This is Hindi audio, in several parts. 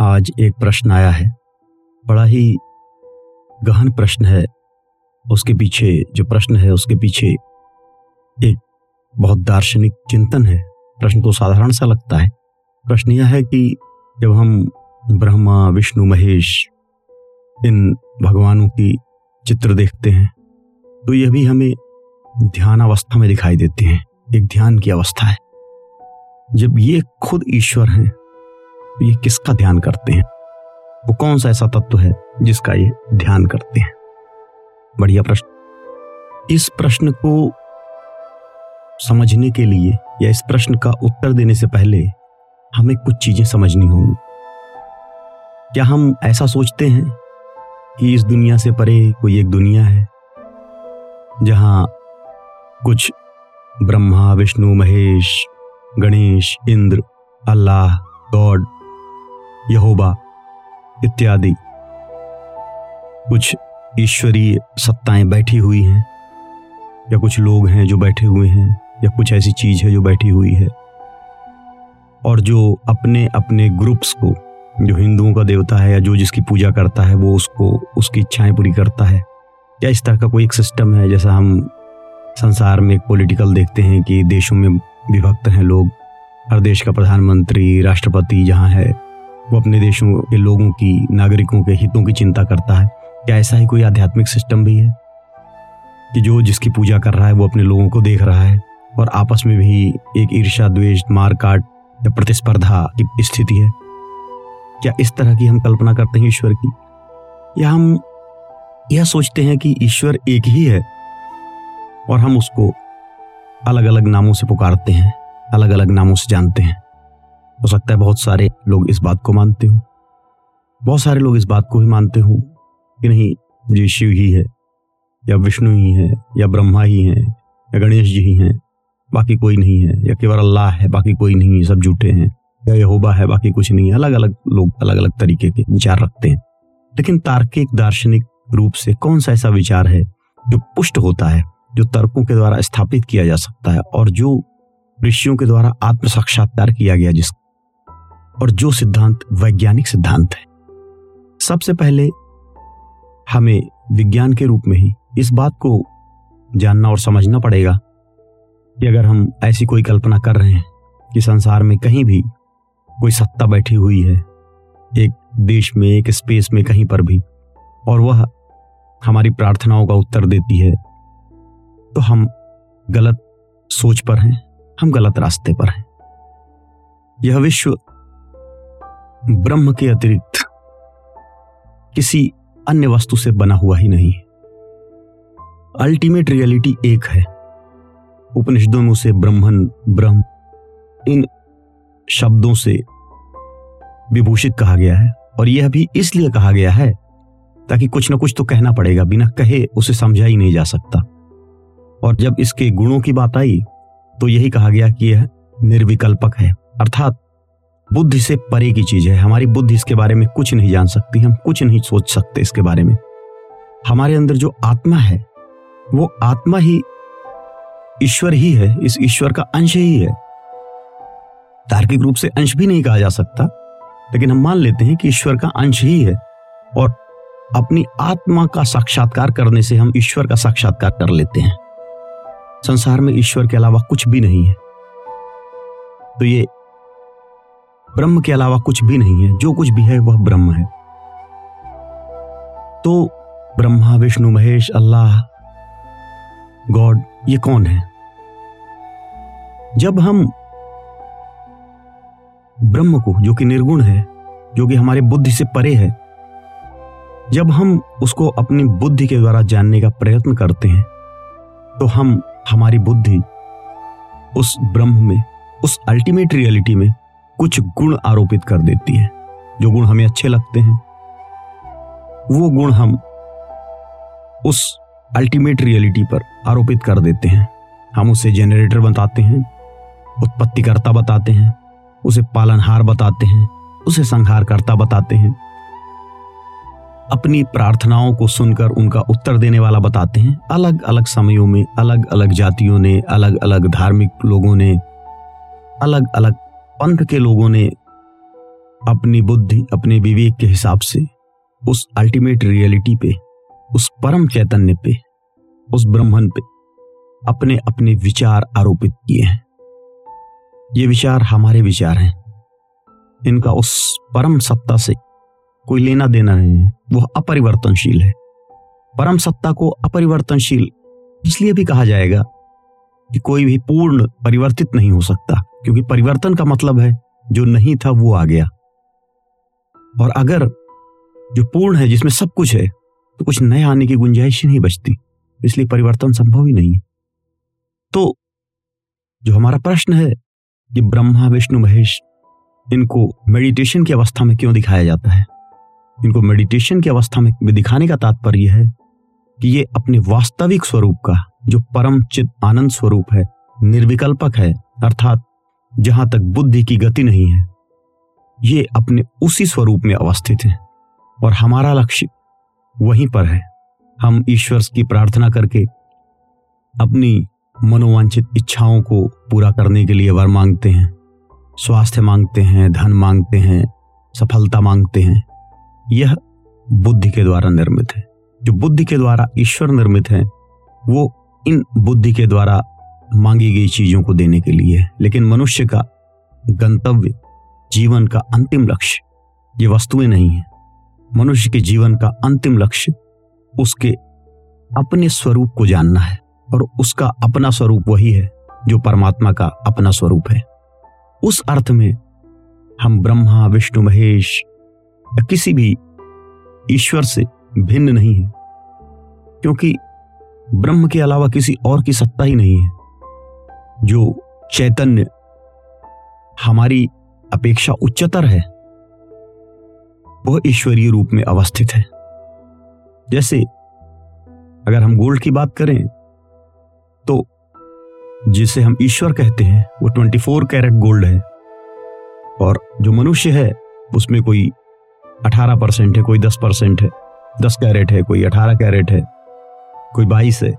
आज एक प्रश्न आया है। बड़ा ही गहन प्रश्न है। उसके पीछे, जो प्रश्न है, उसके पीछे एक बहुत दार्शनिक चिंतन है। प्रश्न तो साधारण सा लगता है। प्रश्न यह है कि जब हम ब्रह्मा, विष्णु, महेश, इन भगवानों की चित्र देखते हैं तो यह भी हमें ध्यान अवस्था में दिखाई देते हैं। एक ध्यान की अवस्था है। जब ये खुद ईश्वर हैं तो ये किसका ध्यान करते हैं? वो कौन सा ऐसा तत्व है जिसका ये ध्यान करते हैं? बढ़िया प्रश्न। इस प्रश्न को समझने के लिए या इस प्रश्न का उत्तर देने से पहले हमें कुछ चीज़ें समझनी होंगी। क्या हम ऐसा सोचते हैं कि इस दुनिया से परे कोई एक दुनिया है, जहाँ कुछ Brahma, Vishnu, Mahesh, Ganesh, Indra, Allah, God Jehovah इत्यादि। कुछ ईश्वरीय सत्ताएँ बैठी हुई हैं, या कुछ लोग हैं जो बैठे हुए हैं, या कुछ ऐसी चीज़ है जो बैठी हुई है। और जो अपने अपने ग्रुप्स को, जो हिंदुओं का देवता है या जो जिसकी पूजा करता है, वो उसको, उसकी इच्छाएँ पूरी करता है। या इस तरह का कोई एक सिस्टम है, जैसा हम संसार में पॉलिटिकल देखते हैं कि देशों में विभक्त हैं लोग, हर देश का प्रधानमंत्री, राष्ट्रपति जहाँ है वो अपने देशों के लोगों की, नागरिकों के हितों की चिंता करता है। क्या ऐसा ही कोई आध्यात्मिक सिस्टम भी है? कि जो जिसकी पूजा कर रहा है, वो अपने लोगों को देख रहा है और आपस में भी एक ईर्षा द्वेष मारकाट या प्रतिस्पर्धा की स्थिति है? क्या इस तरह की हम कल्पना करते हैं ईश्वर की? या हम यह सोचते हैं कि ईश्वर एक ही है और हम उसको अलग अलग नामों से पुकारते हैं अलग अलग नामों से जानते हैं? हो सकता है बहुत सारे लोग इस बात को मानते हो। बहुत सारे लोग इस बात को भी मानते हो कि नहीं जी शिव ही है, या विष्णु ही है, या ब्रह्मा ही है, या गणेश जी ही हैं, बाकी कोई नहीं है, या केवल अल्लाह है, बाकी कोई नहीं है, सब झूठे हैं, या यहोबा है, बाकी कुछ नहीं है। अलग अलग लोग अलग अलग तरीके के विचार रखते हैं। लेकिन तार्किक, दार्शनिक रूप से कौन सा ऐसा विचार है जो पुष्ट होता है, जो तर्कों के द्वारा स्थापित किया जा सकता है, और जो ऋषियों के द्वारा आत्म साक्षात्कार किया गया, जिस और जो सिद्धांत वैज्ञानिक सिद्धांत है। सबसे पहले हमें विज्ञान के रूप में ही इस बात को जानना और समझना पड़ेगा कि अगर हम ऐसी कोई कल्पना कर रहे हैं कि संसार में कहीं भी कोई सत्ता बैठी हुई है, एक देश में, एक स्पेस में कहीं पर भी, और वह हमारी प्रार्थनाओं का उत्तर देती है तो हम गलत सोच पर हैं, हम गलत रास्ते पर हैं। यह विश्व ब्रह्म के अतिरिक्त किसी अन्य वस्तु से बना हुआ ही नहीं अल्टीमेट रियलिटी एक है। उपनिषदों में उसे ब्रह्मन, ब्रह्म इन शब्दों से विभूषित कहा गया है और यह भी इसलिए कहा गया है ताकि कुछ ना कुछ तो कहना पड़ेगा, बिना कहे उसे समझा ही नहीं जा सकता। और जब इसके गुणों की बात आई तो यही कहा गया कि यह निर्विकल्पक है। अर्थात बुद्धि से परे की चीज़ है। हमारी बुद्धि इसके बारे में कुछ नहीं जान सकती, हम कुछ नहीं सोच सकते इसके बारे में। हमारे अंदर जो आत्मा है, वो आत्मा ही ईश्वर ही है, इस ईश्वर का अंश ही है। तार्किक रूप से अंश भी नहीं कहा जा सकता, लेकिन हम मान लेते हैं कि ईश्वर का अंश ही है और अपनी आत्मा का साक्षात्कार करने से हम ईश्वर का साक्षात्कार कर लेते हैं। संसार में ईश्वर के अलावा कुछ भी नहीं है। तो ये ब्रह्म के अलावा कुछ भी नहीं है। जो कुछ भी है, वह ब्रह्म है। तो ब्रह्मा, विष्णु, महेश, अल्लाह, गॉड, ये कौन है? जब हम ब्रह्म को, जो कि निर्गुण है, जो कि हमारे बुद्धि से परे है, जब हम उसको अपनी बुद्धि के द्वारा जानने का प्रयत्न करते हैं तो हम, हमारी बुद्धि उस ब्रह्म में, उस अल्टीमेट रियलिटी में कुछ गुण आरोपित कर देती है, जो गुण हमें अच्छे लगते हैं। वो गुण हम उस अल्टीमेट रियलिटी पर आरोपित कर देते हैं। हम उसे जेनरेटर बताते हैं, उत्पत्तिकर्ता बताते हैं, उसे पालनहार बताते हैं, उसे संहारकर्ता बताते हैं। अपनी प्रार्थनाओं को सुनकर उनका उत्तर देने वाला बताते हैं। अलग अलग समयों में अलग अलग जातियों ने अलग अलग धार्मिक लोगों ने अलग अलग पंथ के लोगों ने अपनी बुद्धि, अपने विवेक के हिसाब से उस अल्टीमेट रियलिटी पे, उस परम चैतन्य पे, उस ब्रह्मन पे अपने अपने विचार आरोपित किए हैं। ये विचार हमारे विचार हैं। इनका उस परम सत्ता से कोई लेना देना नहीं है। वह अपरिवर्तनशील है। परम सत्ता को अपरिवर्तनशील इसलिए भी कहा जाएगा कि कोई भी पूर्ण परिवर्तित नहीं हो सकता, क्योंकि परिवर्तन का मतलब है, जो नहीं था वो आ गया। और अगर जो पूर्ण है, जिसमें सब कुछ है तो कुछ नए आने की गुंजाइश ही नहीं बचती, इसलिए परिवर्तन संभव ही नहीं है। तो जो हमारा प्रश्न है कि ब्रह्मा, विष्णु, महेश, इनको मेडिटेशन की अवस्था में क्यों दिखाया जाता है? इनको मेडिटेशन की अवस्था में दिखाने का तात्पर्य है कि ये अपने वास्तविक स्वरूप का जो परम चित आनंद स्वरूप है, निर्विकल्पक है, अर्थात जहाँ तक बुद्धि की गति नहीं है, ये अपने उसी स्वरूप में अवस्थित हैं और हमारा लक्ष्य वहीं पर है। हम ईश्वर की प्रार्थना करके अपनी मनोवांछित इच्छाओं को पूरा करने के लिए वर मांगते हैं, स्वास्थ्य मांगते हैं, धन मांगते हैं, सफलता मांगते हैं। यह बुद्धि के द्वारा निर्मित है। जो बुद्धि के द्वारा ईश्वर निर्मित है, वो इन बुद्धि के द्वारा मांगी गई चीज़ों को देने के लिए। लेकिन मनुष्य का गंतव्य जीवन का अंतिम लक्ष्य, ये वस्तुएँ नहीं है। मनुष्य के जीवन का अंतिम लक्ष्य उसके अपने स्वरूप को जानना है और उसका अपना स्वरूप वही है जो परमात्मा का अपना स्वरूप है। उस अर्थ में हम ब्रह्मा, विष्णु, महेश किसी भी ईश्वर से भिन्न नहीं है, क्योंकि ब्रह्म के अलावा किसी और की सत्ता ही नहीं है, जो चैतन्य हमारी अपेक्षा उच्चतर है। वह ईश्वरीय रूप में अवस्थित है। जैसे अगर हम गोल्ड की बात करें तो जिसे हम ईश्वर कहते हैं, वो 24 कैरेट गोल्ड है। और जो मनुष्य है, उसमें कोई 18 परसेंट है, कोई 10 परसेंट है 10 कैरेट है, कोई 18 कैरेट है। कोई 22 है।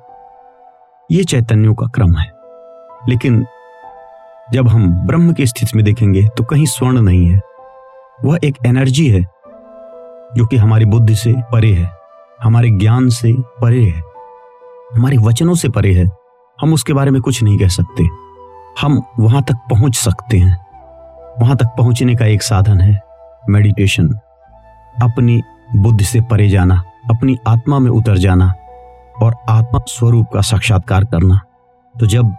ये चैतन्यों का क्रम है। लेकिन जब हम ब्रह्म की स्थिति में देखेंगे तो कहीं स्वर्ण नहीं है। वह एक एनर्जी है, जो कि हमारी बुद्धि से परे है, हमारे ज्ञान से परे है, हमारे वचनों से परे है। हम उसके बारे में कुछ नहीं कह सकते। हम वहाँ तक पहुँच सकते हैं। वहाँ तक पहुँचने का एक साधन है मेडिटेशन अपनी बुद्धि से परे जाना, अपनी आत्मा में उतर जाना। और आत्मा स्वरूप का साक्षात्कार करना। तो जब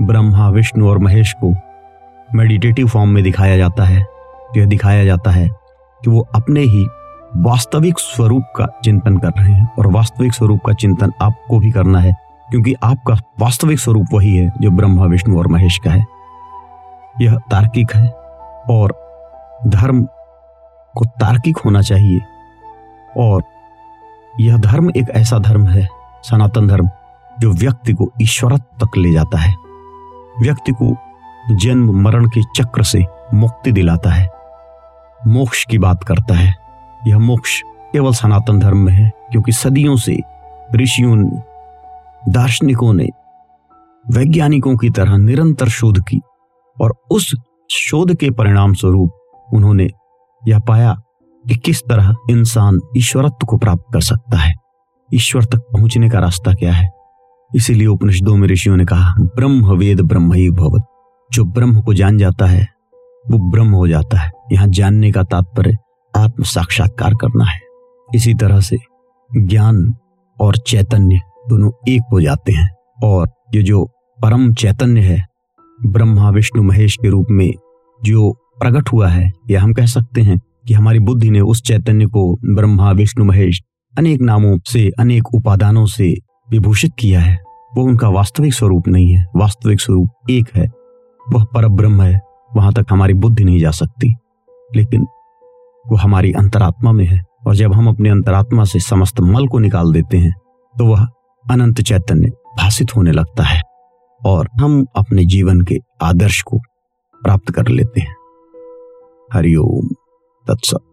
ब्रह्मा, विष्णु और महेश को मेडिटेटिव फॉर्म में दिखाया जाता है तो यह दिखाया जाता है कि वो अपने ही वास्तविक स्वरूप का चिंतन कर रहे हैं और वास्तविक स्वरूप का चिंतन आपको भी करना है, क्योंकि आपका वास्तविक स्वरूप वही है जो ब्रह्मा, विष्णु और महेश का है। यह तार्किक है और धर्म को तार्किक होना चाहिए और यह धर्म एक ऐसा धर्म है, सनातन धर्म, जो व्यक्ति को ईश्वर तक ले जाता है। व्यक्ति को जन्म, मरण के चक्र से मुक्ति दिलाता है। मोक्ष की बात करता है। यह मोक्ष केवल सनातन धर्म में है, क्योंकि सदियों से ऋषियों ने, दार्शनिकों ने, वैज्ञानिकों की तरह निरंतर शोध की और उस शोध के परिणाम स्वरूप उन्होंने यह पाया कि किस तरह इंसान ईश्वरत्व को प्राप्त कर सकता है? ईश्वर तक पहुँचने का रास्ता क्या है? इसीलिए उपनिषदों में ऋषियों ने कहा, ब्रह्म वेद ब्रह्म ही भवत। जो ब्रह्म को जान जाता है, वो ब्रह्म हो जाता है। यहाँ जानने का तात्पर्य आत्म साक्षात्कार करना है। इसी तरह से ज्ञान और चैतन्य दोनों एक हो जाते हैं। और ये जो परम चैतन्य है, ब्रह्मा, विष्णु, महेश के रूप में जो प्रकट हुआ है या हम कह सकते हैं कि हमारी बुद्धि ने उस चैतन्य को ब्रह्मा, विष्णु, महेश, अनेक नामों से, अनेक उपादानों से विभूषित किया है। वो उनका वास्तविक स्वरूप नहीं है। वास्तविक स्वरूप एक है। वह पर ब्रह्म है। वहाँ तक हमारी बुद्धि नहीं जा सकती। लेकिन वो हमारी अंतरात्मा में है। और जब हम अपने अंतरात्मा से समस्त मल को निकाल देते हैं तो वह अनंत चैतन्य भाषित होने लगता है। और हम अपने जीवन के आदर्श को प्राप्त कर लेते हैं। Hariom That's all.